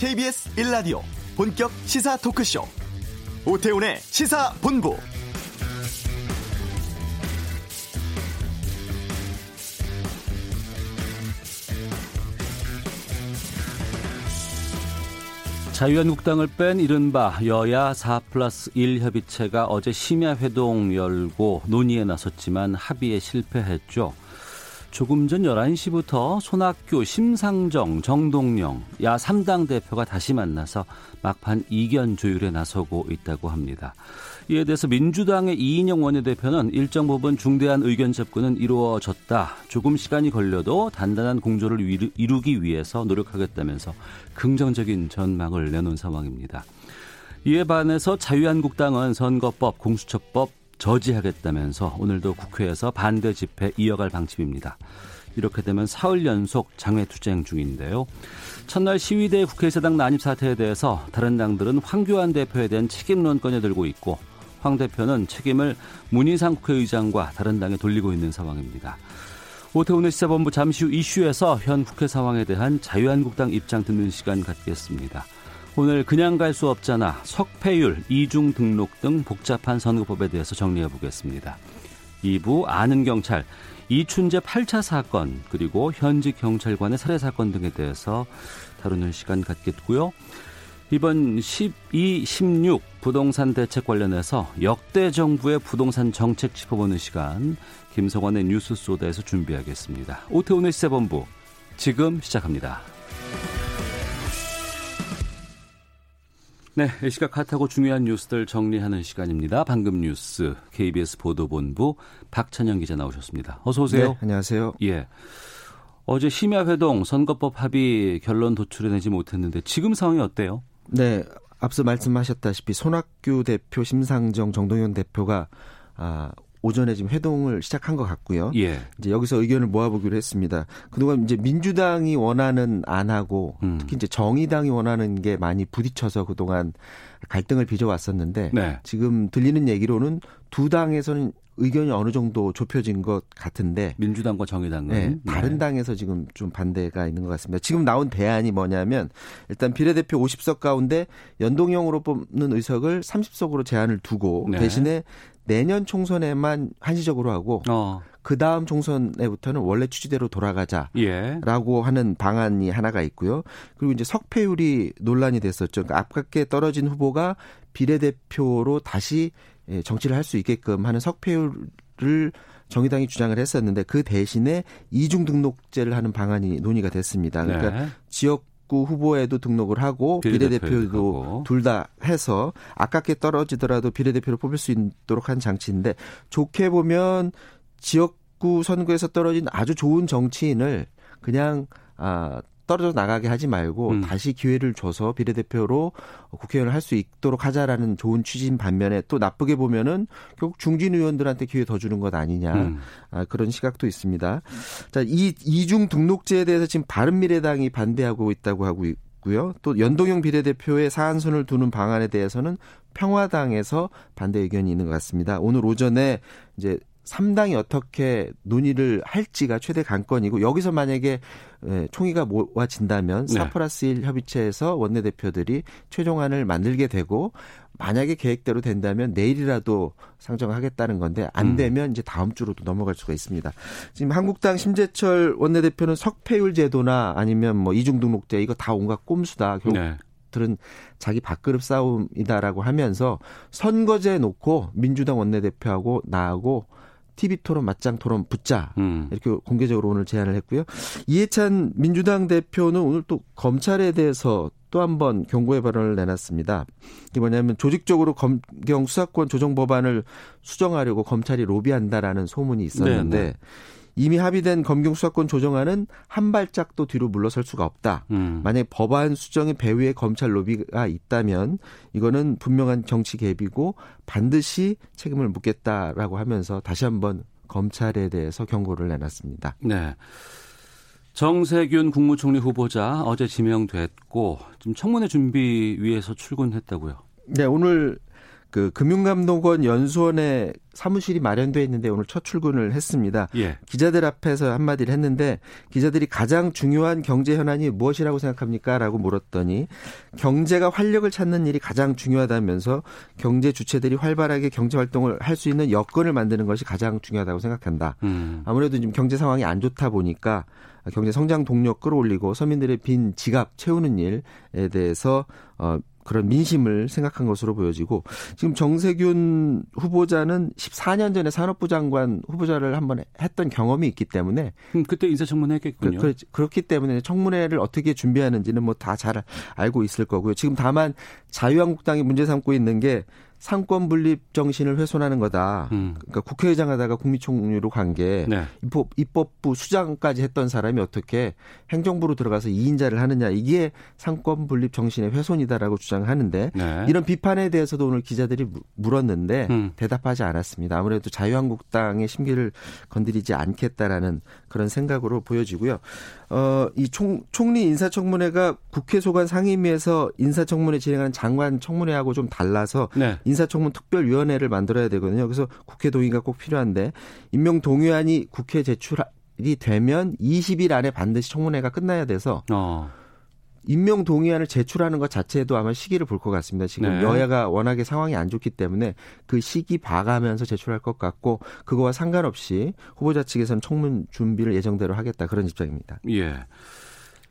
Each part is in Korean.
KBS 1라디오 본격 시사 토크쇼 오태훈의 시사본부 자유한국당을 뺀 이른바 여야 4 플러스 1 협의체가 어제 심야 회동 열고 논의에 나섰지만 합의에 실패했죠. 조금 전 11시부터 손학규, 심상정, 정동영 야 3당 대표가 다시 만나서 막판 이견 조율에 나서고 있다고 합니다. 이에 대해서 민주당의 이인영 원내대표는 일정 부분 중대한 의견 접근은 이루어졌다. 조금 시간이 걸려도 단단한 공조를 이루기 위해서 노력하겠다면서 긍정적인 전망을 내놓은 상황입니다. 이에 반해서 자유한국당은 선거법, 공수처법, 저지하겠다면서 오늘도 국회에서 반대 집회 이어갈 방침입니다. 이렇게 되면 사흘 연속 장외투쟁 중인데요. 첫날 시위대 국회의사당 난입 사태에 대해서 다른 당들은 황교안 대표에 대한 책임론 꺼내들고 있고 황 대표는 책임을 문희상 국회의장과 다른 당에 돌리고 있는 상황입니다. 오태훈의 시사본부 잠시 후 이슈에서 현 국회 상황에 대한 자유한국당 입장 듣는 시간 갖겠습니다. 오늘 그냥 갈 수 없잖아 석패율, 이중 등록 등 복잡한 선거법에 대해서 정리해 보겠습니다. 2부 아는 경찰, 이춘재 8차 사건 그리고 현직 경찰관의 살해 사건 등에 대해서 다루는 시간 갖겠고요. 이번 12, 16 부동산 대책 관련해서 역대 정부의 부동산 정책 짚어보는 시간 김성환의 뉴스 소다에서 준비하겠습니다. 오태훈의 시세본부 지금 시작합니다. 네, 이 시각 핫하고 중요한 뉴스들 정리하는 시간입니다. 방금 뉴스 KBS 보도본부 박찬영 기자 나오셨습니다. 어서 오세요. 네, 안녕하세요. 예. 어제 심야 회동 선거법 합의 결론 도출해내지 못했는데 지금 상황이 어때요? 네, 앞서 말씀하셨다시피 손학규 대표, 심상정, 정동현 대표가 아, 오전에 지금 회동을 시작한 것 같고요. 예. 이제 여기서 의견을 모아보기로 했습니다. 그동안 이제 민주당이 원하는 안하고 음. 특히 이제 정의당이 원하는 게 많이 부딪혀서 그동안 갈등을 빚어왔었는데 네. 지금 들리는 얘기로는 두 당에서는 의견이 어느 정도 좁혀진 것 같은데 민주당과 정의당은 네, 네. 다른 네. 당에서 지금 좀 반대가 있는 것 같습니다. 지금 나온 대안이 뭐냐면 일단 비례대표 50석 가운데 연동형으로 뽑는 의석을 30석으로 제한을 두고 네. 대신에 내년 총선에만 한시적으로 하고 어. 그 다음 총선에부터는 원래 취지대로 돌아가자라고 예. 하는 방안이 하나가 있고요. 그리고 이제 석패율이 논란이 됐었죠. 그러니까 아깝게 떨어진 후보가 비례대표로 다시 예, 정치를 할 수 있게끔 하는 석패율을 정의당이 주장을 했었는데 그 대신에 이중 등록제를 하는 방안이 논의가 됐습니다. 그러니까 네. 지역 구 후보에도 등록을 하고 비례대표도 둘 다 해서 아깝게 떨어지더라도 비례대표를 뽑을 수 있도록 한 장치인데 좋게 보면 지역구 선거에서 떨어진 아주 좋은 정치인을 그냥 아 떨어져 나가게 하지 말고 음. 다시 기회를 줘서 비례대표로 국회의원을 할 수 있도록 하자라는 좋은 취지인 반면에 또 나쁘게 보면은 결국 중진 의원들한테 기회 더 주는 것 아니냐 음. 아, 그런 시각도 있습니다. 자, 이 이중 등록제에 대해서 지금 바른미래당이 반대하고 있다고 하고 있고요. 또 연동형 비례대표의 사안순을 두는 방안에 대해서는 평화당에서 반대 의견이 있는 것 같습니다. 오늘 오전에 이제 3당이 어떻게 논의를 할지가 최대 관건이고 여기서 만약에 예, 총의가 모아진다면 네. 4 플러스 1 협의체에서 원내대표들이 최종안을 만들게 되고 만약에 계획대로 된다면 내일이라도 상정하겠다는 건데 안 음. 되면 이제 다음 주로도 넘어갈 수가 있습니다. 지금 한국당 심재철 원내대표는 석패율 제도나 아니면 뭐 이중등록제 이거 다 온갖 꼼수다. 결국 네. 들은 자기 밥그릇 싸움이다라고 하면서 선거제 놓고 민주당 원내대표하고 나하고 TV 토론 맞짱 토론 붙자 음. 이렇게 공개적으로 오늘 제안을 했고요. 이해찬 민주당 대표는 오늘 또 검찰에 대해서 또 한 번 경고의 발언을 내놨습니다. 이게 뭐냐면 조직적으로 검경 수사권 조정 법안을 수정하려고 검찰이 로비한다라는 소문이 있었는데 네 네. 네. 이미 합의된 검경 수사권 조정안은 한 발짝도 뒤로 물러설 수가 없다. 음. 만약 법안 수정의 배후에 검찰 로비가 있다면 이거는 분명한 정치 개입이고 반드시 책임을 묻겠다라고 하면서 다시 한번 검찰에 대해서 경고를 내놨습니다. 네. 정세균 국무총리 후보자 어제 지명됐고 지금 청문회 준비 위해서 출근했다고요. 네, 오늘 그 금융감독원 연수원에 사무실이 마련돼 있는데 오늘 첫 출근을 했습니다. 예. 기자들 앞에서 한마디를 했는데 기자들이 가장 중요한 경제 현안이 무엇이라고 생각합니까?라고 물었더니 경제가 활력을 찾는 일이 가장 중요하다면서 경제 주체들이 활발하게 경제 활동을 할 수 있는 여건을 만드는 것이 가장 중요하다고 생각한다. 음. 아무래도 지금 경제 상황이 안 좋다 보니까 경제 성장 동력 끌어올리고 서민들의 빈 지갑 채우는 일에 대해서 어 그런 민심을 생각한 것으로 보여지고 지금 정세균 후보자는 14년 전에 산업부 장관 후보자를 한번 했던 경험이 있기 때문에 음, 그때 인사청문회 했겠군요. 그, 그 렇기 때문에 청문회를 어떻게 준비하는지는 뭐 다 잘 알고 있을 거고요. 지금 다만 자유한국당이 문제 삼고 있는 게 삼권 분립 정신을 훼손하는 거다. 음. 그러니까 국회의장 하다가 국무총리로 간게 네. 입법, 입법부 수장까지 했던 사람이 어떻게 행정부로 들어가서 2인자를 하느냐 이게 삼권 분립 정신의 훼손이다라고 주장하는데 네. 이런 비판에 대해서도 오늘 기자들이 물었는데 음. 대답하지 않았습니다. 아무래도 자유한국당의 심기를 건드리지 않겠다라는 그런 생각으로 보여지고요. 어, 이 총, 총리 인사청문회가 국회 소관 상임위에서 인사청문회 진행하는 장관 청문회하고 좀 달라서 네. 인사청문 특별위원회를 만들어야 되거든요. 그래서 국회 동의가 꼭 필요한데 임명 동의안이 국회 제출이 되면 20일 안에 반드시 청문회가 끝나야 돼서 어. 임명 동의안을 제출하는 것 자체도 아마 시기를 볼 것 같습니다. 지금 네. 여야가 워낙에 상황이 안 좋기 때문에 그 시기 봐가면서 제출할 것 같고 그거와 상관없이 후보자 측에서는 청문 준비를 예정대로 하겠다 그런 입장입니다. 예.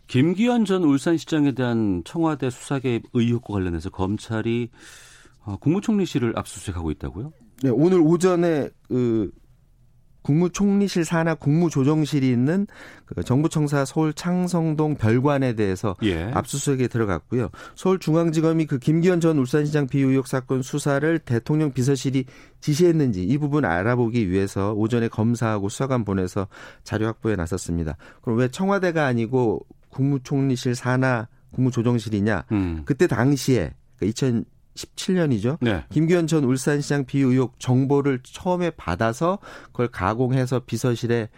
김기현 전 울산시장에 대한 청와대 수사 개입 의혹과 관련해서 검찰이 어, 국무총리실을 압수수색하고 있다고요? 네, 오늘 오전에 그 국무총리실 산하 국무조정실이 있는 그 정부청사 서울 창성동 별관에 대해서 예. 압수수색에 들어갔고요. 서울중앙지검이 그 김기현 전 울산시장 비의혹 사건 수사를 대통령 비서실이 지시했는지 이 부분 알아보기 위해서 오전에 검사하고 수사관 보내서 자료 확보에 나섰습니다. 그럼 왜 청와대가 아니고 국무총리실 산하 국무조정실이냐? 음. 그때 당시에 2000 그 17년이죠. 네. 김기현 전 울산시장 비의혹 정보를 처음에 받아서 그걸 가공해서 비서실에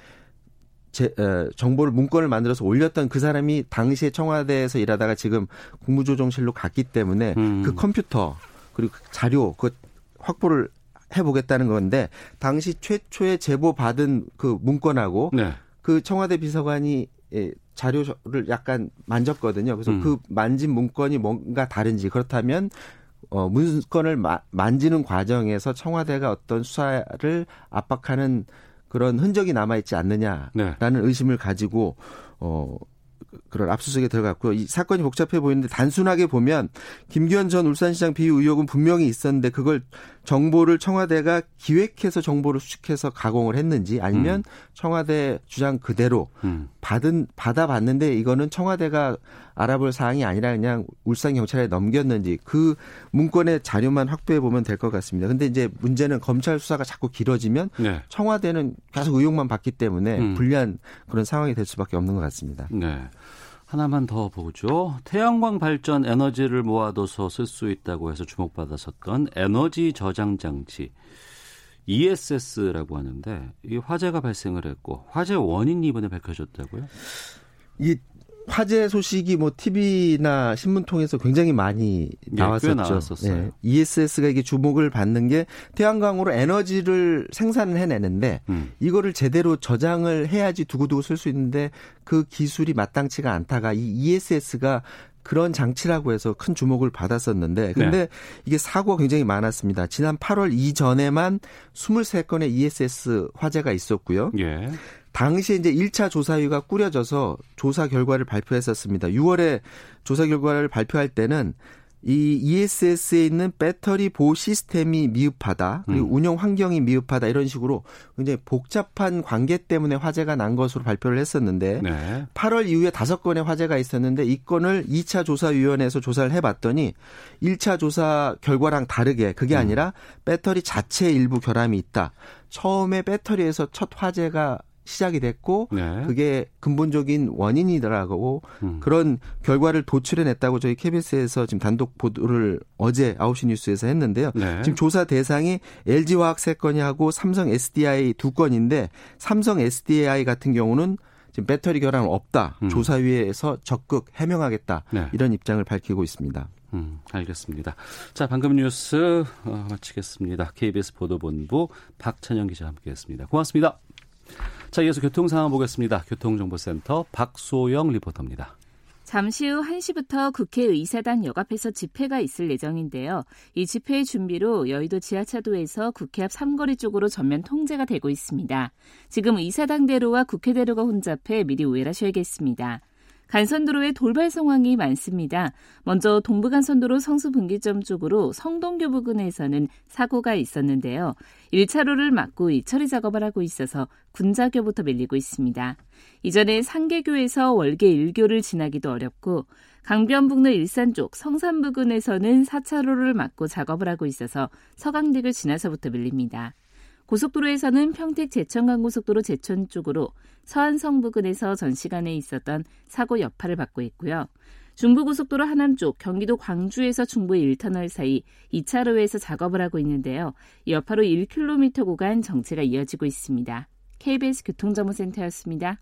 제, 에, 정보를 문건을 만들어서 올렸던 그 사람이 당시에 청와대에서 일하다가 지금 국무조정실로 갔기 때문에 음. 그 컴퓨터 그리고 그 자료 그 확보를 해보겠다는 건데 당시 최초에 제보 받은 그 문건하고 네. 그 청와대 비서관이 예, 자료를 약간 만졌거든요. 그래서 음. 그 만진 문건이 뭔가 다른지 그렇다면 어, 문건을 마, 만지는 과정에서 청와대가 어떤 수사를 압박하는 그런 흔적이 남아있지 않느냐라는 네. 의심을 가지고 어, 그런 압수수색에 들어갔고요. 이 사건이 복잡해 보이는데 단순하게 보면 김기현 전 울산시장 비위 의혹은 분명히 있었는데 그걸 정보를 청와대가 기획해서 정보를 수집해서 가공을 했는지 아니면 음. 청와대 주장 그대로 음. 받은 받아 봤는데 이거는 청와대가 알아볼 사항이 아니라 그냥 울산 경찰에 넘겼는지 그 문건의 자료만 확보해 보면 될 것 같습니다. 근데 이제 문제는 검찰 수사가 자꾸 길어지면 네. 청와대는 계속 의혹만 받기 때문에 음. 불리한 그런 상황이 될 수밖에 없는 것 같습니다. 네. 하나만 더 보죠. 태양광 발전 에너지를 모아둬서 쓸 수 있다고 해서 주목받았었던 에너지 저장 장치 ESS라고 하는데 이 화재가 발생을 했고 화재 원인이 이번에 밝혀졌다고요? 이 화재 소식이 뭐 TV나 신문 통해서 굉장히 많이 예, 나왔었죠. 예, 네. ESS가 이게 주목을 받는 게 태양광으로 에너지를 생산을 해내는데 음. 이거를 제대로 저장을 해야지 두고두고 쓸 수 있는데 그 기술이 마땅치가 않다가 이 ESS가 그런 장치라고 해서 큰 주목을 받았었는데 근데 네. 이게 사고가 굉장히 많았습니다. 지난 8월 이전에만 23건의 ESS 화재가 있었고요. 예. 당시에 이제 1차 조사위가 꾸려져서 조사 결과를 발표했었습니다. 6월에 조사 결과를 발표할 때는 이 ESS에 있는 배터리 보호 시스템이 미흡하다. 그리고 음. 운영 환경이 미흡하다. 이런 식으로 굉장히 복잡한 관계 때문에 화재가 난 것으로 발표를 했었는데 네. 8월 이후에 다섯 건의 화재가 있었는데 이 건을 2차 조사위원회에서 조사를 해봤더니 1차 조사 결과랑 다르게 그게 음. 아니라 배터리 자체 일부 결함이 있다. 처음에 배터리에서 첫 화재가 시작이 됐고 네. 그게 근본적인 원인이더라고 음. 그런 결과를 도출해냈다고 저희 KBS에서 지금 단독 보도를 어제 9시 뉴스에서 했는데요. 네. 지금 조사 대상이 LG화학 세 건이 하고 삼성 SDI 두 건인데 삼성 SDI 같은 경우는 지금 배터리 결함 없다. 음. 조사위에서 적극 해명하겠다. 네. 이런 입장을 밝히고 있습니다. 음, 알겠습니다. 자, 방금 뉴스 어, 마치겠습니다. KBS 보도본부 박찬영 기자 함께했습니다. 고맙습니다. 자, 이어서 교통 상황 보겠습니다. 교통정보센터 박소영 리포터입니다. 잠시 후 1시부터 국회의사당 역 앞에서 집회가 있을 예정인데요. 이 집회의 준비로 여의도 지하차도에서 국회 앞 삼거리 쪽으로 전면 통제가 되고 있습니다. 지금 의사당대로와 국회대로가 혼잡해 미리 우회하셔야겠습니다. 간선도로에 돌발 상황이 많습니다. 먼저 동부간선도로 성수분기점 쪽으로 성동교 부근에서는 사고가 있었는데요. 1차로를 막고 이 처리 작업을 하고 있어서 군자교부터 밀리고 있습니다. 이전에 상계교에서 월계 1교를 지나기도 어렵고 강변북로 일산 쪽 성산 부근에서는 4차로를 막고 작업을 하고 있어서 서강대교 지나서부터 밀립니다. 고속도로에서는 평택 제천간고속도로 제천 쪽으로 서안성 부근에서 전 시간에 있었던 사고 여파를 받고 있고요. 중부고속도로 하남 쪽 경기도 광주에서 중부 1터널 사이 2차로에서 작업을 하고 있는데요. 여파로 1km 구간 정체가 이어지고 있습니다. KBS 교통정보센터였습니다.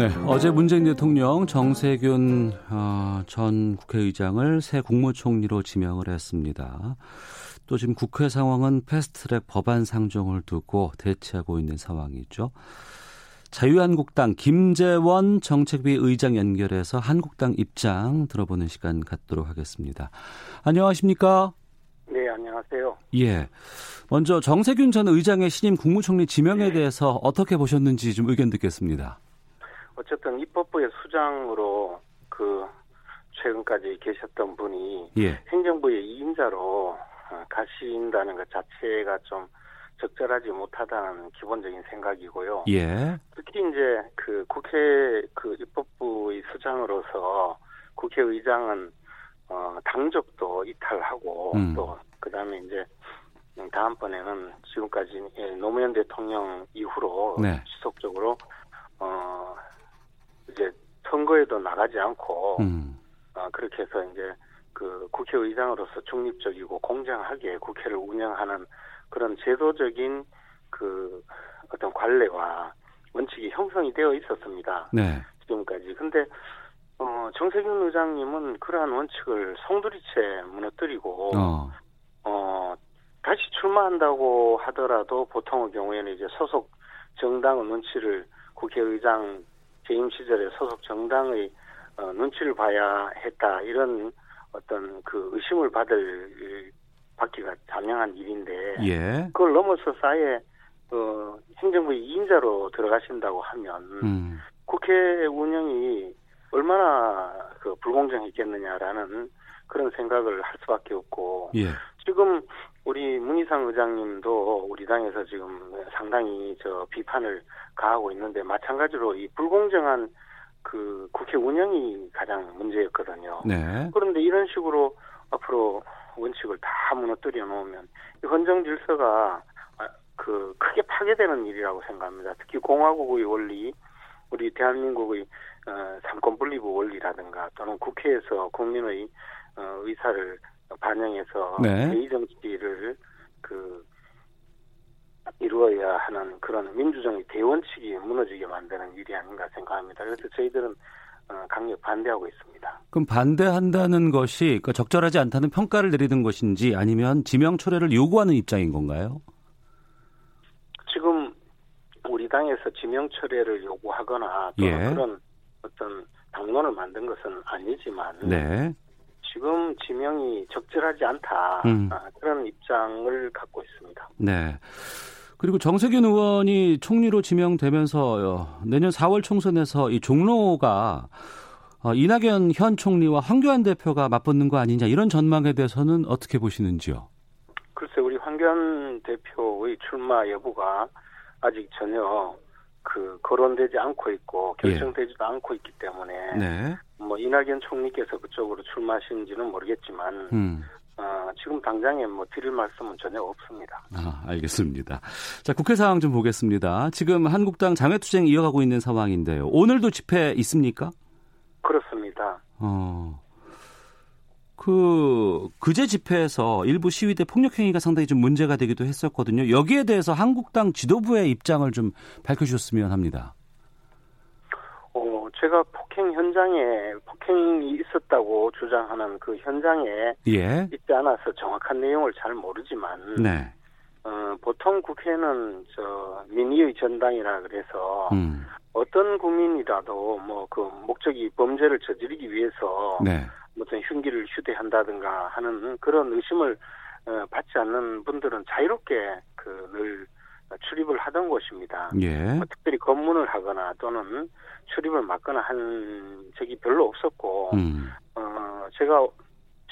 네, 어제 문재인 대통령 정세균 어, 전 국회의장을 새 국무총리로 지명을 했습니다. 또 지금 국회 상황은 패스트트랙 법안 상정을 두고 대치하고 있는 상황이죠. 자유한국당 김재원 정책위 의장 연결해서 한국당 입장 들어보는 시간 갖도록 하겠습니다. 안녕하십니까? 네, 안녕하세요. 예. 먼저 정세균 전 의장의 신임 국무총리 지명에 네. 대해서 어떻게 보셨는지 좀 의견 듣겠습니다. 어쨌든 입법부의 수장으로 그 최근까지 계셨던 분이 예. 행정부의 2인자로 어, 가신다는 것 자체가 좀 적절하지 못하다는 기본적인 생각이고요. 예. 특히 이제 그 국회 그 입법부의 수장으로서 국회의장은 어 당적도 이탈하고 음. 또 그다음에 이제 다음번에는 지금까지 노무현 대통령 이후로 네. 지속적으로 어 이제 선거에도 나가지 않고 음. 어, 그렇게 해서 이제 그 국회의장으로서 중립적이고 공정하게 국회를 운영하는 그런 제도적인 그 어떤 관례와 원칙이 형성이 되어 있었습니다. 네. 지금까지. 근데 어, 정세균 의장님은 그러한 원칙을 송두리째 무너뜨리고 어. 어 다시 출마한다고 하더라도 보통의 경우에는 이제 소속 정당의 눈치를 국회의장 재임 시절에 소속 정당의 어, 눈치를 봐야 했다 이런 어떤 그 의심을 받을 받기가 자명한 일인데 예. 그걸 넘어서 아예 어, 행정부의 2인자로 들어가신다고 하면 음. 국회 운영이 얼마나 그 불공정했겠느냐라는 그런 생각을 할 수밖에 없고 예. 지금 우리 문희상 의장님도 우리 당에서 지금 상당히 저 비판을 가하고 있는데 마찬가지로 이 불공정한 그 국회 운영이 가장 문제였거든요. 네. 그런데 이런 식으로 앞으로 원칙을 다 무너뜨려 놓으면 헌정 질서가 아, 그 크게 파괴되는 일이라고 생각합니다. 특히 공화국의 원리, 우리 대한민국의 어, 삼권 분리부 원리라든가 또는 국회에서 국민의 어, 의사를 반영해서 네. 대의 정치를 그 이루어야 하는 그런 민주정의 대원칙이 무너지게 만드는 일이 아닌가 생각합니다. 그래서 저희들은 어, 강력 반대하고 있습니다. 그럼 반대한다는 것이 그러니까 적절하지 않다는 평가를 내리는 것인지 아니면 지명 철회를 요구하는 입장인 건가요? 지금 우리 당에서 지명 철회를 요구하거나 또 예. 그런 어떤 당론을 만든 것은 아니지만 네. 지금 지명이 적절하지 않다 음. 아, 그런 입장을 갖고 있습니다. 네. 그리고 정세균 의원이 총리로 지명되면서 내년 4월 총선에서 이 종로가 어, 이낙연 현 총리와 황교안 대표가 맞붙는 거 아니냐 이런 전망에 대해서는 어떻게 보시는지요? 글쎄 우리 황교안 대표의 출마 여부가 아직 전혀 그 거론되지 않고 있고 결정되지도 예. 않고 있기 때문에 네. 뭐 이낙연 총리께서 그쪽으로 출마하신지는 모르겠지만 음. 어, 지금 당장에 뭐 드릴 말씀은 전혀 없습니다. 아, 알겠습니다. 자, 국회 상황 좀 보겠습니다. 지금 한국당 장외투쟁 이어가고 있는 상황인데요. 오늘도 집회 있습니까? 그렇습니다. 어. 그 그제 집회에서 일부 시위대 폭력 행위가 상당히 좀 문제가 되기도 했었거든요. 여기에 대해서 한국당 지도부의 입장을 좀 밝혀주셨으면 합니다. 어, 제가 폭행 현장에 폭행이 있었다고 주장하는 그 현장에 예. 있지 않아서 정확한 내용을 잘 모르지만 네. 어, 보통 국회는 저 민의의 전당이라 그래서 음. 어떤 국민이라도 뭐 그 목적이 범죄를 저지르기 위해서 네. 무슨 흉기를 휴대한다든가 하는 그런 의심을 어, 받지 않는 분들은 자유롭게 그 늘 출입을 하던 곳입니다. 예. 뭐 특별히 검문을 하거나 또는 출입을 막거나 한 적이 별로 없었고, 음. 어, 제가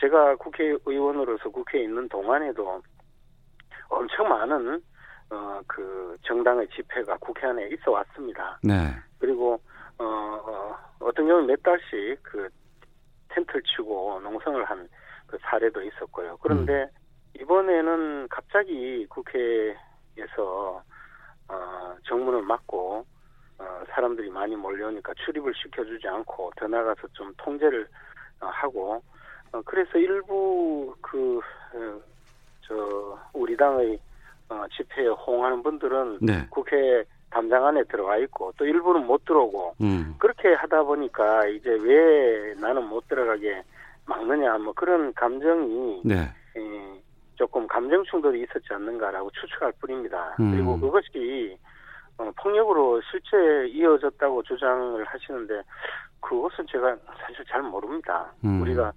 제가 국회의원으로서 국회에 있는 동안에도 엄청 많은 어, 그 정당의 집회가 국회 안에 있어 왔습니다. 네. 그리고 어, 어, 어떤 경우는 몇 달씩 그 텐트를 치고 농성을 한 그 사례도 있었고요. 그런데 음. 이번에는 갑자기 국회에서 어, 정문을 막고 어, 사람들이 많이 몰려오니까 출입을 시켜주지 않고 더 나가서 좀 통제를 어, 하고 어, 그래서 일부 그 저 우리 당의 어, 집회에 호응하는 분들은 네. 국회 담장 안에 들어가 있고 또 일부는 못 들어오고 음. 그렇게 하다 보니까 이제 왜 나는 못 들어가게 막느냐 뭐 그런 감정이 네. 에, 조금 감정 충돌이 있었지 않는가라고 추측할 뿐입니다. 음. 그리고 그것이 어, 폭력으로 실제 이어졌다고 주장을 하시는데 그것은 제가 사실 잘 모릅니다. 음. 우리가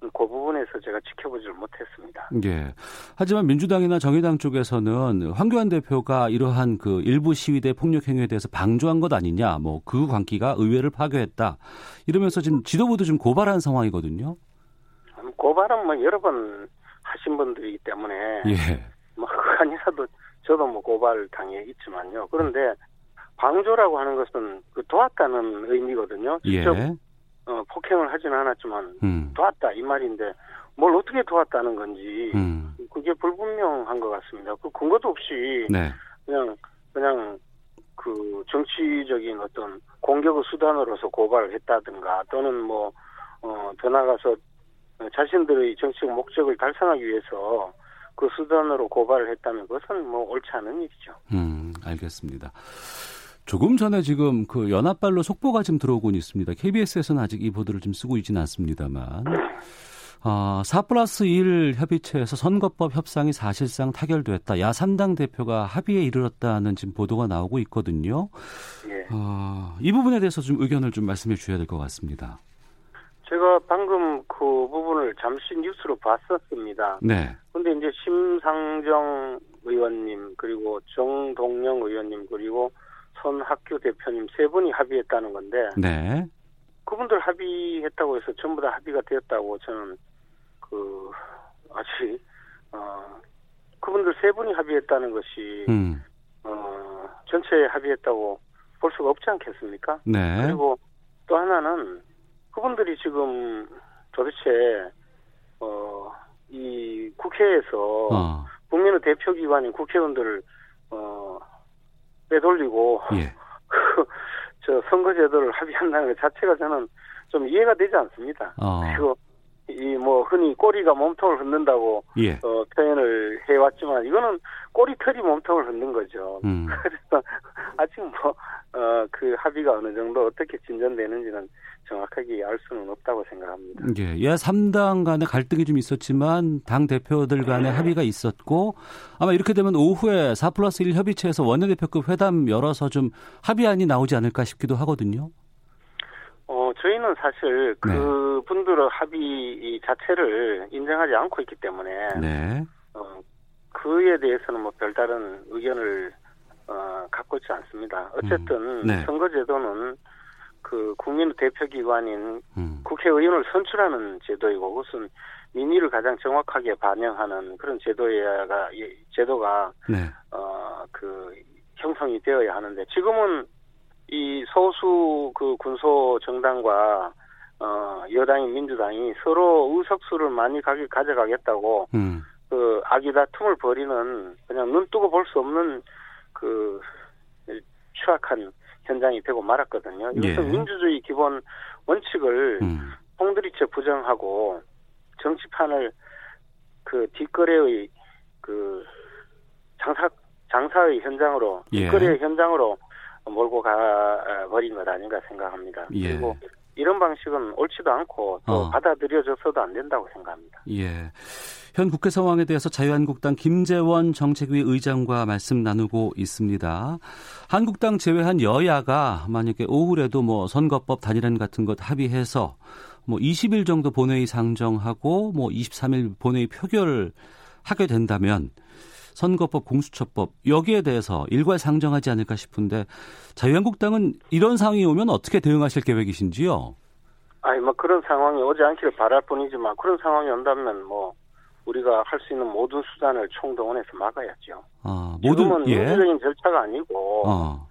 그 부분에서 제가 지켜보지를 못했습니다. 예. 하지만 민주당이나 정의당 쪽에서는 황교안 대표가 이러한 그 일부 시위대 폭력 행위에 대해서 방조한 것 아니냐, 뭐 그 관계가 의회를 파괴했다. 이러면서 지금 지도부도 좀 고발한 상황이거든요. 고발은 뭐 여러 번 하신 분들이기 때문에 예. 뭐 그거 아니라도 저도 뭐 고발 당해 있지만요. 그런데 방조라고 하는 것은 그 도왔다는 의미거든요. 직접 예. 어, 폭행을 하지는 않았지만 음. 도왔다 이 말인데 뭘 어떻게 도왔다는 건지 음. 그게 불분명한 것 같습니다. 그 근거도 없이 네. 그냥 그냥 그 정치적인 어떤 공격의 수단으로서 고발을 했다든가 또는 뭐 어, 더 나가서 자신들의 정치적 목적을 달성하기 위해서 그 수단으로 고발을 했다면 그것은 뭐 옳지 않은 일이죠. 음, 알겠습니다. 조금 전에 지금 그 연합발로 속보가 지금 들어오고 있습니다. KBS에서는 아직 이 보도를 좀 쓰고 있지는 않습니다만. 아, 4 플러스 1 협의체에서 선거법 협상이 사실상 타결됐다. 야3당 대표가 합의에 이르렀다는 지금 보도가 나오고 있거든요. 예. 아, 이 부분에 대해서 좀 의견을 좀 말씀해 주셔야 될 것 같습니다. 제가 방금 그 부분을 잠시 뉴스로 봤었습니다. 네. 근데 이제 심상정 의원님 그리고 정동영 의원님 그리고 선 학교 대표님 세 분이 합의했다는 건데 네. 그분들 합의했다고 해서 전부 다 합의가 되었다고 저는 그 아직 어 그분들 세 분이 합의했다는 것이 음. 어 전체에 합의했다고 볼 수가 없지 않겠습니까? 네. 그리고 또 하나는 그분들이 지금 도대체 어이 국회에서 어. 국민의 대표 기관인 국회의원들을 어 빼돌리고 예. 저 선거제도를 합의한다는 것 자체가 저는 좀 이해가 되지 않습니다. 어. 그리고 이 뭐 흔히 꼬리가 몸통을 흔든다고 예. 어, 표현을 해왔지만 이거는 꼬리털이 몸통을 흔든 거죠. 음. 그래서 아직 뭐그 어, 합의가 어느 정도 어떻게 진전되는지는 정확하게 알 수는 없다고 생각합니다. 예, 예 3당 간의 갈등이 좀 있었지만 당 대표들 간의 네. 합의가 있었고 아마 이렇게 되면 오후에 4 플러스 1 협의체에서 원내대표급 회담 열어서 좀 합의안이 나오지 않을까 싶기도 하거든요. 어, 저희는 사실 네. 그 분들의 합의 자체를 인정하지 않고 있기 때문에 네. 어, 그에 대해서는 뭐 별다른 의견을 어, 갖고 있지 않습니다. 어쨌든 음. 네. 선거제도는 그 국민 대표기관인 음. 국회의원을 선출하는 제도이고 그것은 민의를 가장 정확하게 반영하는 그런 제도가 제도가 네. 어그 형성이 되어야 하는데 지금은 이 소수 그 군소 정당과 어 여당인 민주당이 서로 의석수를 많이 가게 가져가겠다고 음. 그 아기다툼을 벌이는 그냥 눈 뜨고 볼 수 없는 그 추악한 현장이 되고 말았거든요. 이것은 예. 민주주의 기본 원칙을 음. 홍들이채 부정하고 정치판을 그 뒷거래의 그 장사 장사의 현장으로 예. 뒷거래의 현장으로 몰고 가 버린 것 아닌가 생각합니다. 예. 그리고 이런 방식은 옳지도 않고 또 어. 받아들여져서도 안 된다고 생각합니다. 예. 현 국회 상황에 대해서 자유한국당 김재원 정책위 의장과 말씀 나누고 있습니다. 한국당 제외한 여야가 만약에 오후에도 뭐 선거법 단일화 같은 것 합의해서 뭐 20일 정도 본회의 상정하고 뭐 23일 본회의 표결 하게 된다면 선거법, 공수처법 여기에 대해서 일괄 상정하지 않을까 싶은데 자유한국당은 이런 상황이 오면 어떻게 대응하실 계획이신지요? 아니 뭐 그런 상황이 오지 않기를 바랄 뿐이지만 그런 상황이 온다면 뭐 우리가 할 수 있는 모든 수단을 총동원해서 막아야죠. 아, 모든 지금은 예. 민주적인 절차가 아니고 어.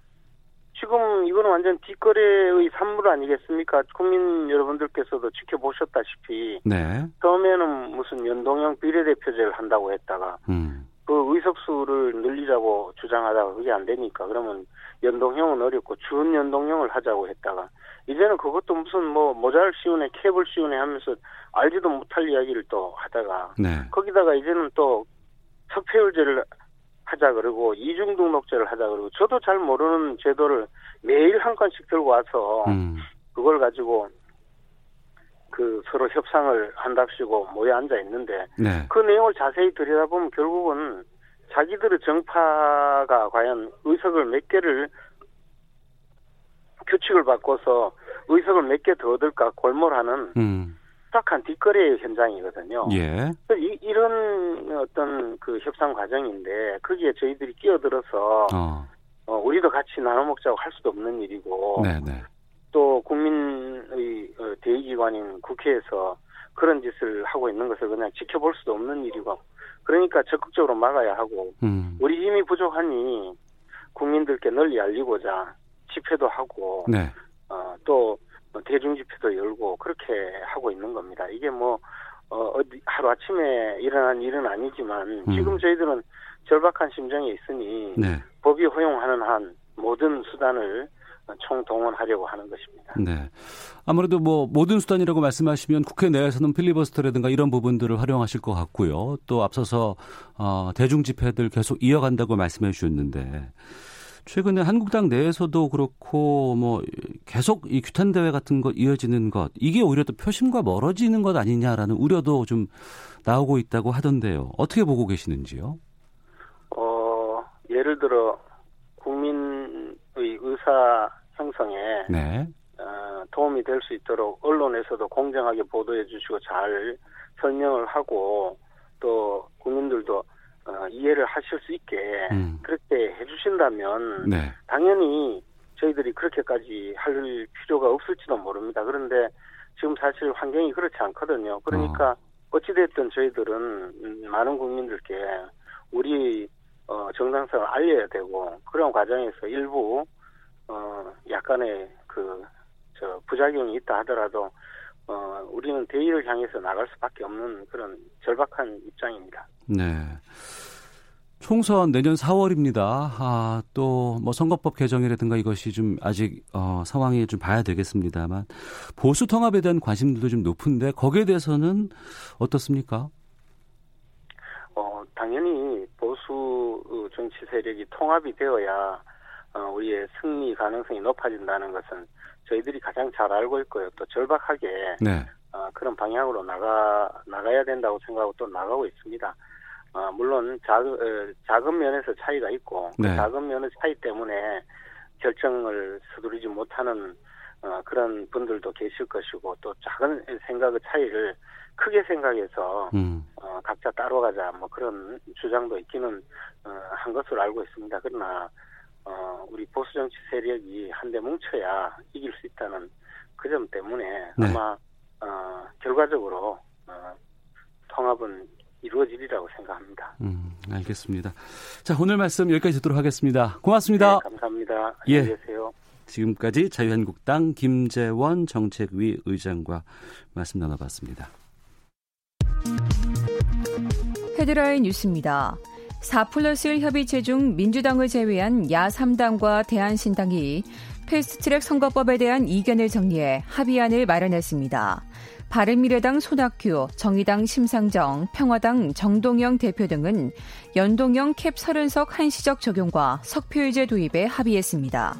지금 이거는 완전 뒷거래의 산물 아니겠습니까? 국민 여러분들께서도 지켜보셨다시피 네. 처음에는 무슨 연동형 비례대표제를 한다고 했다가 음. 그 의석수를 늘리자고 주장하다가 그게 안 되니까 그러면 연동형은 어렵고 준 연동형을 하자고 했다가 이제는 그것도 무슨 뭐 모자를 씌우네 캡을 씌우네 하면서 알지도 못할 이야기를 또 하다가 네. 거기다가 이제는 또 석패율제를 하자 그러고 이중 등록제를 하자 그러고 저도 잘 모르는 제도를 매일 한 건씩 들고 와서 음. 그걸 가지고 그 서로 협상을 한답시고 모여 앉아 있는데 네. 그 내용을 자세히 들여다보면 결국은 자기들의 정파가 과연 의석을 몇 개를 규칙을 바꿔서 의석을 몇 개 더 얻을까 골몰하는 음. 딱한 뒷거래 현장이거든요. 예. 이, 이런 어떤 그 협상 과정인데 거기에 저희들이 끼어들어서 어. 어, 우리도 같이 나눠 먹자고 할 수도 없는 일이고 네네. 또 국민의 어, 대의기관인 국회에서 그런 짓을 하고 있는 것을 그냥 지켜볼 수도 없는 일이고 그러니까 적극적으로 막아야 하고 음. 우리 힘이 부족하니 국민들께 널리 알리고자 집회도 하고 네. 어, 또 대중 집회도 열고 그렇게 하고 있는 겁니다. 이게 뭐 어, 어디 하루 아침에 일어난 일은 아니지만 음. 지금 저희들은 절박한 심정에 있으니 네. 법이 허용하는 한 모든 수단을 총동원하려고 하는 것입니다. 네. 아무래도 뭐 모든 수단이라고 말씀하시면 국회 내에서는 필리버스터라든가 이런 부분들을 활용하실 것 같고요. 또 앞서서 어, 대중 집회들 계속 이어간다고 말씀해 주셨는데 최근에 한국당 내에서도 그렇고 뭐 계속 이 규탄 대회 같은 것 이어지는 것 이게 오히려 또 표심과 멀어지는 것 아니냐라는 우려도 좀 나오고 있다고 하던데요. 어떻게 보고 계시는지요? 어 예를 들어 국민 의 의사 형성에 네. 어, 도움이 될 수 있도록 언론에서도 공정하게 보도해 주시고 잘 설명을 하고 또 국민들도 어, 이해를 하실 수 있게 음. 그렇게 해주신다면 네. 당연히 저희들이 그렇게까지 할 필요가 없을지도 모릅니다. 그런데 지금 사실 환경이 그렇지 않거든요. 그러니까 어. 찌됐든 저희들은 많은 국민들께 우리 어, 정당성을 알려야 되고 그런 과정에서 일부 어, 약간의 그 저 부작용이 있다 하더라도 어, 우리는 대의를 향해서 나갈 수밖에 없는 그런 절박한 입장입니다. 네. 총선 내년 4월입니다. 아, 또, 뭐, 선거법 개정이라든가 이것이 좀 아직, 어, 상황이 좀 봐야 되겠습니다만, 보수 통합에 대한 관심들도 좀 높은데, 거기에 대해서는 어떻습니까? 어, 당연히 보수 정치 세력이 통합이 되어야, 어, 우리의 승리 가능성이 높아진다는 것은 저희들이 가장 잘 알고 있고요. 또 절박하게 네. 어, 그런 방향으로 나가 나가야 된다고 생각하고 또 나가고 있습니다. 어, 물론 작은 어, 작은 면에서 차이가 있고 그 네. 그 작은 면의 차이 때문에 결정을 서두르지 못하는 어, 그런 분들도 계실 것이고 또 작은 생각의 차이를 크게 생각해서 음. 어, 각자 따로 가자 뭐 그런 주장도 있기는 어, 한 것으로 알고 있습니다. 그러나 어, 우리 보수 정치 세력이 한데 뭉쳐야 이길 수 있다는 그 점 때문에 네. 아마 어, 결과적으로 어, 통합은 이루어지리라고 생각합니다. 음, 알겠습니다. 자, 오늘 말씀 여기까지 듣도록 하겠습니다. 고맙습니다. 네, 감사합니다. 안녕히 예. 계세요. 지금까지 자유한국당 김재원 정책위 의장과 말씀 나눠봤습니다. 헤드라인 뉴스입니다. 4 플러스 1 협의체 중 민주당을 제외한 야 3당과 대한신당이 패스트트랙 선거법에 대한 이견을 정리해 합의안을 마련했습니다. 바른미래당 손학규, 정의당 심상정, 평화당 정동영 대표 등은 연동형 캡 30석 한시적 적용과 석표율제 도입에 합의했습니다.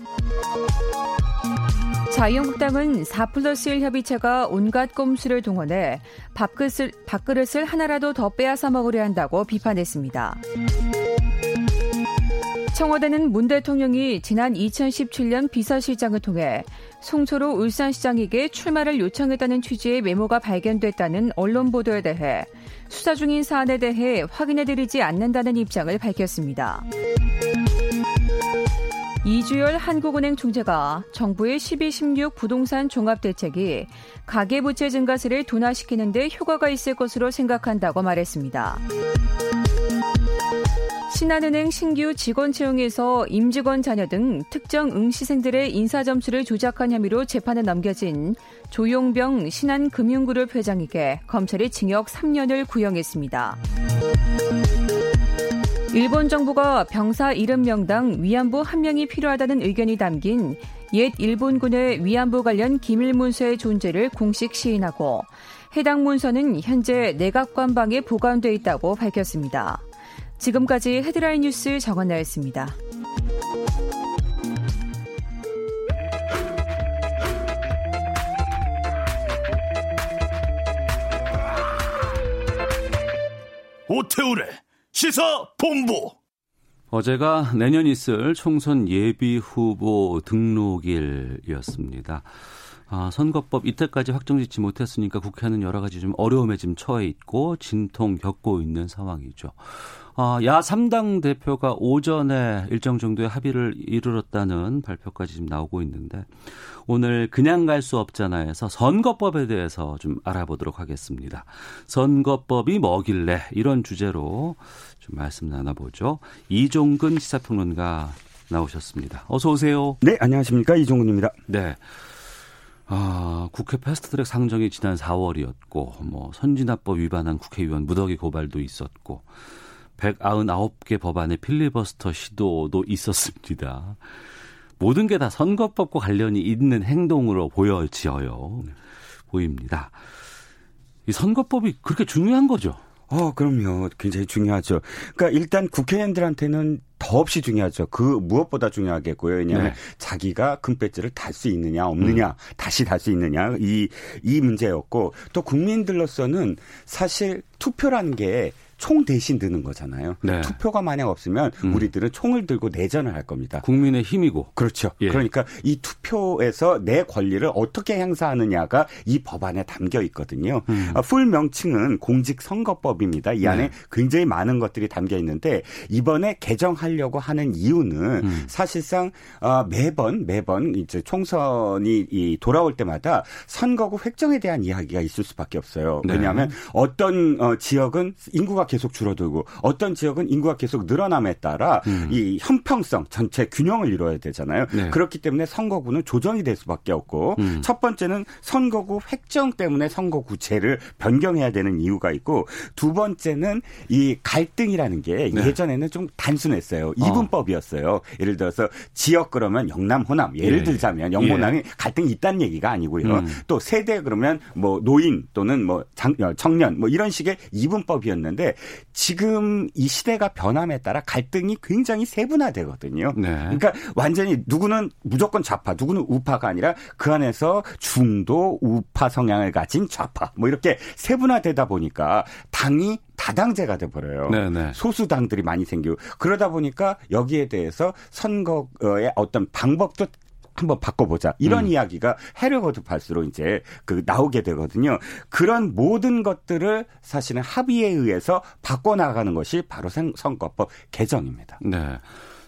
자유한국당은 4 플러스 1 협의체가 온갖 꼼수를 동원해 밥그릇을, 밥그릇을 하나라도 더 빼앗아 먹으려 한다고 비판했습니다. 청와대는 문 대통령이 지난 2017년 비서실장을 통해 송철호 울산시장에게 출마를 요청했다는 취지의 메모가 발견됐다는 언론 보도에 대해 수사 중인 사안에 대해 확인해드리지 않는다는 입장을 밝혔습니다. 이주열 한국은행 총재가 정부의 1216 부동산 종합대책이 가계부채 증가세를 둔화시키는 데 효과가 있을 것으로 생각한다고 말했습니다. 신한은행 신규 직원 채용에서 임직원 자녀 등 특정 응시생들의 인사 점수를 조작한 혐의로 재판에 넘겨진 조용병 신한금융그룹 회장에게 검찰이 징역 3년을 구형했습니다. 일본 정부가 병사 70명당 위안부 한 명이 필요하다는 의견이 담긴 옛 일본군의 위안부 관련 기밀 문서의 존재를 공식 시인하고 해당 문서는 현재 내각관방에 보관돼 있다고 밝혔습니다. 지금까지 헤드라인 뉴스 정원나였습니다. 오태우래 시사 본부. 어제가 내년 있을 총선 예비 후보 등록일이었습니다. 아, 선거법 이때까지 확정짓지 못했으니까 국회는 여러 가지 좀 어려움에 지금 처해 있고 진통 겪고 있는 상황이죠. 아, 야 3당 대표가 오전에 일정 정도의 합의를 이르렀다는 발표까지 지금 나오고 있는데 오늘 그냥 갈 수 없잖아해서 선거법에 대해서 좀 알아보도록 하겠습니다. 선거법이 뭐길래 이런 주제로 좀 말씀 나눠보죠. 이종근 시사평론가 나오셨습니다. 어서 오세요. 네, 안녕하십니까 이종근입니다. 네. 아, 국회 패스트트랙 상정이 지난 4월이었고, 뭐, 선진화법 위반한 국회의원 무더기 고발도 있었고, 199개 법안의 필리버스터 시도도 있었습니다. 모든 게 다 선거법과 관련이 있는 행동으로 보여지어요. 보입니다. 이 선거법이 그렇게 중요한 거죠? 어, 그럼요. 굉장히 중요하죠. 그러니까 일단 국회의원들한테는 더없이 중요하죠. 그 무엇보다 중요하겠고요. 왜냐하면 네. 자기가 금배지를 달 수 있느냐 없느냐 음. 다시 달 수 있느냐 이이 문제였고 또 국민들로서는 사실 투표라는 게 총 대신 드는 거잖아요. 네. 투표가 만약 없으면 음. 우리들은 총을 들고 내전을 할 겁니다. 국민의 힘이고. 그렇죠. 예. 그러니까 이 투표에서 내 권리를 어떻게 행사하느냐가 이 법안에 담겨 있거든요. 음. 아, 풀 명칭은 공직선거법입니다. 이 안에 네. 굉장히 많은 것들이 담겨 있는데 이번에 개정하려고 하는 이유는 음. 사실상 아, 매번 매번 이제 총선이 돌아올 때마다 선거구 획정에 대한 이야기가 있을 수밖에 없어요. 네. 왜냐하면 네. 어떤 어, 지역은 인구가 계속 줄어들고 어떤 지역은 인구가 계속 늘어남에 따라 음. 이 형평성 전체 균형을 이루어야 되잖아요. 네. 그렇기 때문에 선거구는 조정이 될 수밖에 없고 음. 첫 번째는 선거구 획정 때문에 선거구제를 변경해야 되는 이유가 있고 두 번째는 이 갈등이라는 게 네. 예전에는 좀 단순했어요. 이분법이었어요. 어. 예를 들어서 지역 그러면 영남 호남 예를 예. 들자면 영호남이 예. 갈등이 있다는 얘기가 아니고요. 음. 또 세대 그러면 뭐 노인 또는 뭐 장, 어, 청년 뭐 이런 식의 이분법이었는데 지금 이 시대가 변함에 따라 갈등이 굉장히 세분화되거든요. 네. 그러니까 완전히 누구는 무조건 좌파, 누구는 우파가 아니라 그 안에서 중도 우파 성향을 가진 좌파 뭐 이렇게 세분화되다 보니까 당이 다당제가 돼버려요. 네네. 소수 당들이 많이 생기고 그러다 보니까 여기에 대해서 선거의 어떤 방법도 한번 바꿔보자. 이런 음. 이야기가 해를 거듭할수록 이제 그 나오게 되거든요. 그런 모든 것들을 사실은 합의에 의해서 바꿔나가는 것이 바로 선거법 개정입니다. 네.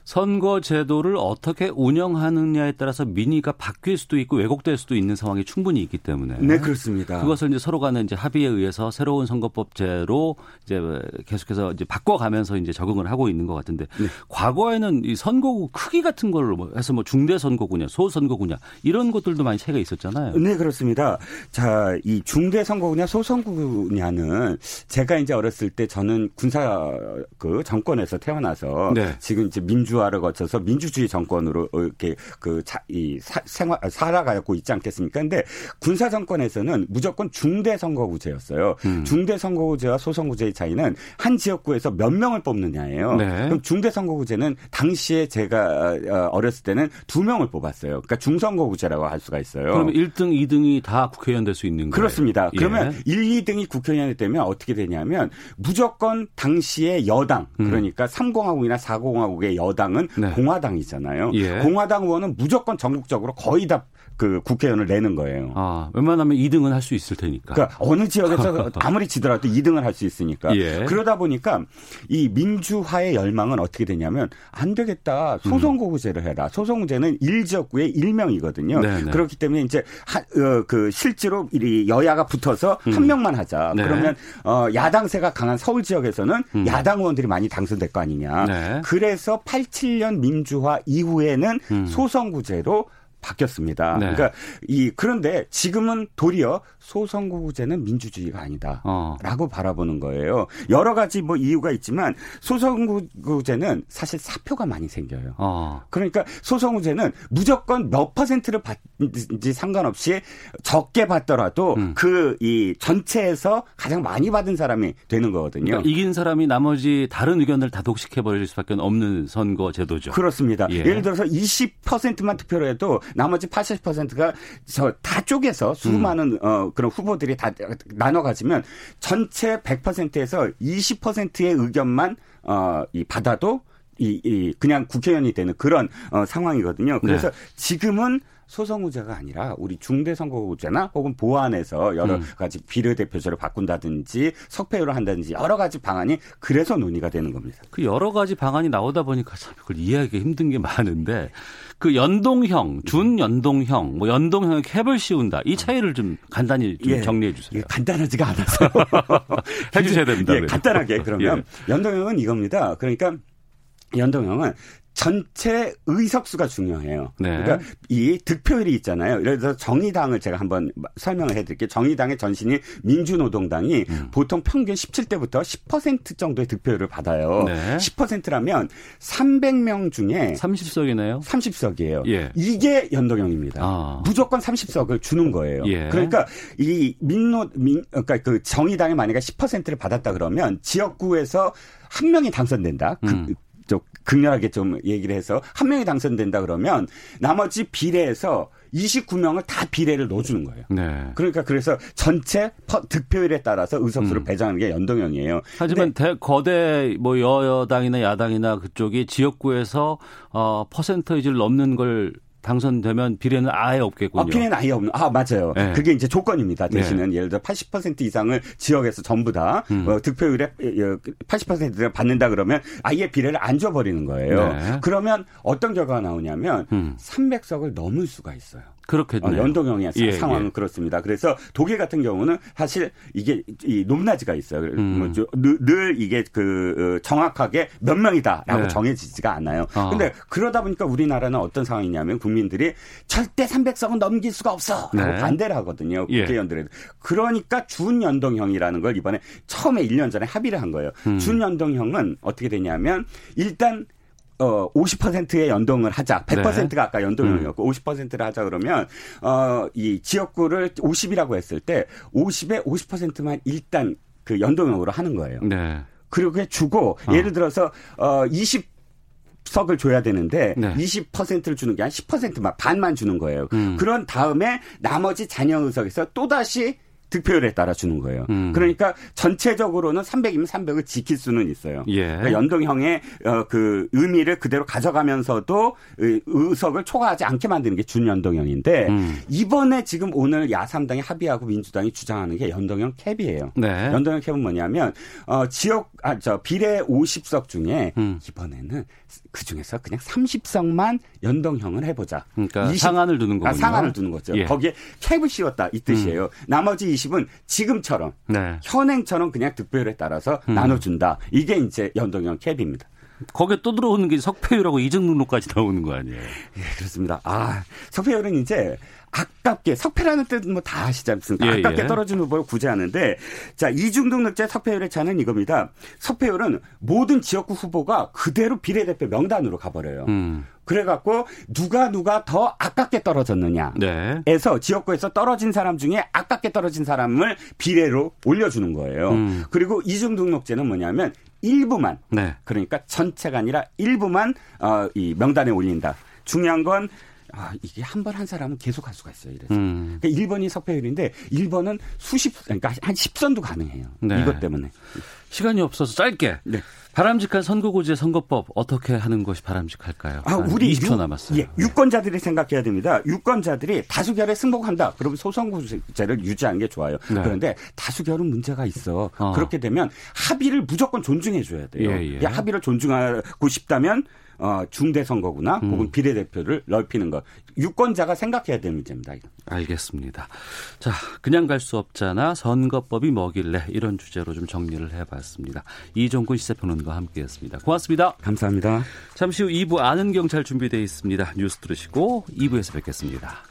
선거 제도를 어떻게 운영하느냐에 따라서 민의가 바뀔 수도 있고 왜곡될 수도 있는 상황이 충분히 있기 때문에 네 그렇습니다. 그것을 이제 서로 간에 이제 합의에 의해서 새로운 선거법제로 이제 계속해서 이제 바꿔가면서 이제 적응을 하고 있는 것 같은데 네. 과거에는 이 선거구 크기 같은 걸로 뭐 해서 뭐 중대 선거구냐 소선거구냐 이런 것들도 많이 차이가 있었잖아요. 네 그렇습니다. 자 이 중대 선거구냐 소선거구냐는 제가 이제 어렸을 때 저는 군사 그 정권에서 태어나서 네. 지금 이제 민주 민주화를 거쳐서 민주주의 정권으로 이렇게 그 이 생활 살아가고 있지 않겠습니까? 근데 군사 정권에서는 무조건 중대 선거구제였어요. 음. 중대 선거구제와 소선구제의 차이는 한 지역구에서 몇 명을 뽑느냐예요. 네. 그럼 중대 선거구제는 당시에 제가 어, 어렸을 때는 두 명을 뽑았어요. 그러니까 중선거구제라고 할 수가 있어요. 그러면 1등, 2등이 다 국회의원 될 수 있는 거예요? 그렇습니다. 그러면 예. 1, 2등이 국회의원이 되면 어떻게 되냐면 무조건 당시에 여당 음. 그러니까 3공화국이나 4공화국의 여당 민주당은 네. 공화당이잖아요. 예. 공화당 의원은 무조건 전국적으로 거의 다 그 국회의원을 내는 거예요. 아, 웬만하면 2등은 할 수 있을 테니까. 그러니까 어느 지역에서 아무리 지더라도 2등을 할 수 있으니까. 예. 그러다 보니까 이 민주화의 열망은 어떻게 되냐면 안 되겠다. 소송구제를 해라. 소송구제는 1지역구에 1명이거든요. 네네. 그렇기 때문에 이제 하, 어, 그 실제로 이 여야가 붙어서 음. 한 명만 하자. 네. 그러면 어, 야당세가 강한 서울 지역에서는 음. 야당 의원들이 많이 당선될 거 아니냐. 네. 그래서 87년 민주화 이후에는 음. 소선구제로 바뀌었습니다. 네. 그러니까 이 그런데 지금은 도리어 소선거구제는 민주주의가 아니다라고 어. 바라보는 거예요. 여러 가지 뭐 이유가 있지만 소선거구제는 사실 사표가 많이 생겨요. 어. 그러니까 소선거구제는 무조건 몇 퍼센트를 받는지 상관없이 적게 받더라도 음. 그이 전체에서 가장 많이 받은 사람이 되는 거거든요. 그러니까 이긴 사람이 나머지 다른 의견을 다 독식해 버릴 수밖에 없는 선거 제도죠. 그렇습니다. 예. 예를 들어서 20%만 투표를 해도 나머지 80%가 저 다 쪼개서 수많은 음. 어 그런 후보들이 다 나눠 가지면 전체 100%에서 20%의 의견만 어 이 받아도 이, 이 그냥 국회의원이 되는 그런 어 상황이거든요. 그래서 네. 지금은 소선구제가 아니라 우리 중대선거구제나 혹은 보완해서 여러 음. 가지 비례대표제를 바꾼다든지 석패율을 한다든지 여러 가지 방안이 그래서 논의가 되는 겁니다. 그 여러 가지 방안이 나오다 보니까 참 그걸 이해하기 힘든 게 많은데 그 연동형, 준연동형, 뭐 연동형의 캡을 씌운다. 이 차이를 좀 간단히 좀 예, 정리해 주세요. 예, 간단하지가 않아서 해 주셔야 됩니다. 예, 간단하게 그러면 예. 연동형은 이겁니다. 그러니까 연동형은 전체 의석수가 중요해요. 네. 그러니까 이 득표율이 있잖아요. 예를 들어서 정의당을 제가 한번 설명을 해드릴게요. 정의당의 전신인 민주노동당이 음. 보통 평균 17대부터 10% 정도의 득표율을 받아요. 네. 10%라면 300명 중에 30석이네요. 30석이에요. 예. 이게 연동형입니다. 아. 무조건 30석을 주는 거예요. 예. 그러니까 이 민노 민 그러니까 그 정의당이 만약에 10%를 받았다 그러면 지역구에서 한 명이 당선된다. 그 음. 좀 극렬하게 좀 얘기를 해서 한 명이 당선된다 그러면 나머지 비례에서 29명을 다 비례를 넣어주는 거예요. 네. 그러니까 그래서 전체 득표율에 따라서 의석수를 음. 배정하는 게 연동형이에요. 하지만 대, 거대 뭐 여당이나 야당이나 그쪽이 지역구에서 어 퍼센터이지를 넘는 걸 당선되면 비례는 아예 없겠군요. 아, 비례는 아예 없는. 아 맞아요. 네. 그게 이제 조건입니다. 네. 대신은 네. 예를 들어 80% 이상을 지역에서 전부 다 음. 어, 득표율에 80%를 받는다 그러면 아예 비례를 안 줘버리는 거예요. 네. 그러면 어떤 결과가 나오냐면 음. 300석을 넘을 수가 있어요. 그렇겠네요. 어, 연동형의 예, 상황은 예. 그렇습니다. 그래서 독일 같은 경우는 사실 이게 이 높낮이가 있어요. 음. 뭐 늘, 늘, 이게 그 어, 정확하게 몇 명이다라고 네. 정해지지가 않아요. 어. 근데 그러다 보니까 우리나라는 어떤 상황이냐면 국민들이 절대 300석은 넘길 수가 없어라고 네. 반대를 하거든요. 예. 국회의원들에. 예. 그러니까 준연동형이라는 걸 이번에 처음에 1년 전에 합의를 한 거예요. 음. 준연동형은 어떻게 되냐면 일단 어 50%의 연동을 하자. 100%가 네. 아까 연동형이었고 음. 50%를 하자 그러면 어이 지역구를 50이라고 했을 때 50에 50%만 일단 그 연동형으로 하는 거예요. 네. 그렇게 주고 어. 예를 들어서 어20 석을 줘야 되는데 네. 20%를 주는 게 한 10%만 반만 주는 거예요. 음. 그런 다음에 나머지 잔여 의석에서 또 다시 득표율에 따라 주는 거예요. 음. 그러니까 전체적으로는 300이면 300을 지킬 수는 있어요. 예. 그러니까 연동형의 어, 그 의미를 그대로 가져가면서도 의석을 초과하지 않게 만드는 게 준연동형인데 음. 이번에 지금 오늘 야삼당이 합의하고 민주당이 주장하는 게 연동형 캡이에요. 네. 연동형 캡은 뭐냐면 어, 지역 아 저 비례 50석 중에 음. 이번에는 그 중에서 그냥 30석만 연동형을 해보자. 그러니까 20, 상한을 두는 거군요. 아, 상한을 두는 거죠. 예. 거기에 캡을 씌웠다 이 뜻이에요. 음. 나머지 20은 지금처럼 네. 현행처럼 그냥 득표율에 따라서 음. 나눠준다. 이게 이제 연동형 캡입니다. 거기에 또 들어오는 게 석패율하고 이정등록까지 나오는 거 아니에요? 예, 그렇습니다. 아, 석패율은 이제 아깝게 석패라는 뜻은 뭐다 아시지 않습니까? 예, 아깝게 예. 떨어진 후보를 구제하는데 자 이중등록제 석패율의 차는 이겁니다. 석패율은 모든 지역구 후보가 그대로 비례대표 명단으로 가버려요. 음. 그래갖고 누가 누가 더 아깝게 떨어졌느냐에서 네. 지역구에서 떨어진 사람 중에 아깝게 떨어진 사람을 비례로 올려주는 거예요. 음. 그리고 이중 등록제는 뭐냐면 일부만 네. 그러니까 전체가 아니라 일부만 어, 이 명단에 올린다. 중요한 건 아, 이게 한 번한 사람은 계속 할 수가 있어요. 이래서. 음. 그러니까 1번이 석패율인데 1번은 수십, 그러니까 한 10선도 가능해요. 네. 이것 때문에. 시간이 없어서 짧게. 네. 바람직한 선거구제 선거법 어떻게 하는 것이 바람직할까요? 아, 우리 20초 남았어요. 예, 네. 유권자들이 생각해야 됩니다. 유권자들이 다수결에 승복한다. 그러면 소선구제를 유지하는 게 좋아요. 네. 그런데 다수결은 문제가 있어. 어. 그렇게 되면 합의를 무조건 존중해 줘야 돼요. 예, 예. 합의를 존중하고 싶다면 어, 중대 선거구나 음. 혹은 비례대표를 넓히는 것 유권자가 생각해야 될 문제입니다. 알겠습니다. 자, 그냥 갈 수 없잖아. 선거법이 뭐길래 이런 주제로 좀 정리를 해봤습니다. 이종근 시사평론가와 함께했습니다. 고맙습니다. 감사합니다. 잠시 후 2부 아는 경찰 준비되어 있습니다. 뉴스 들으시고 2부에서 뵙겠습니다.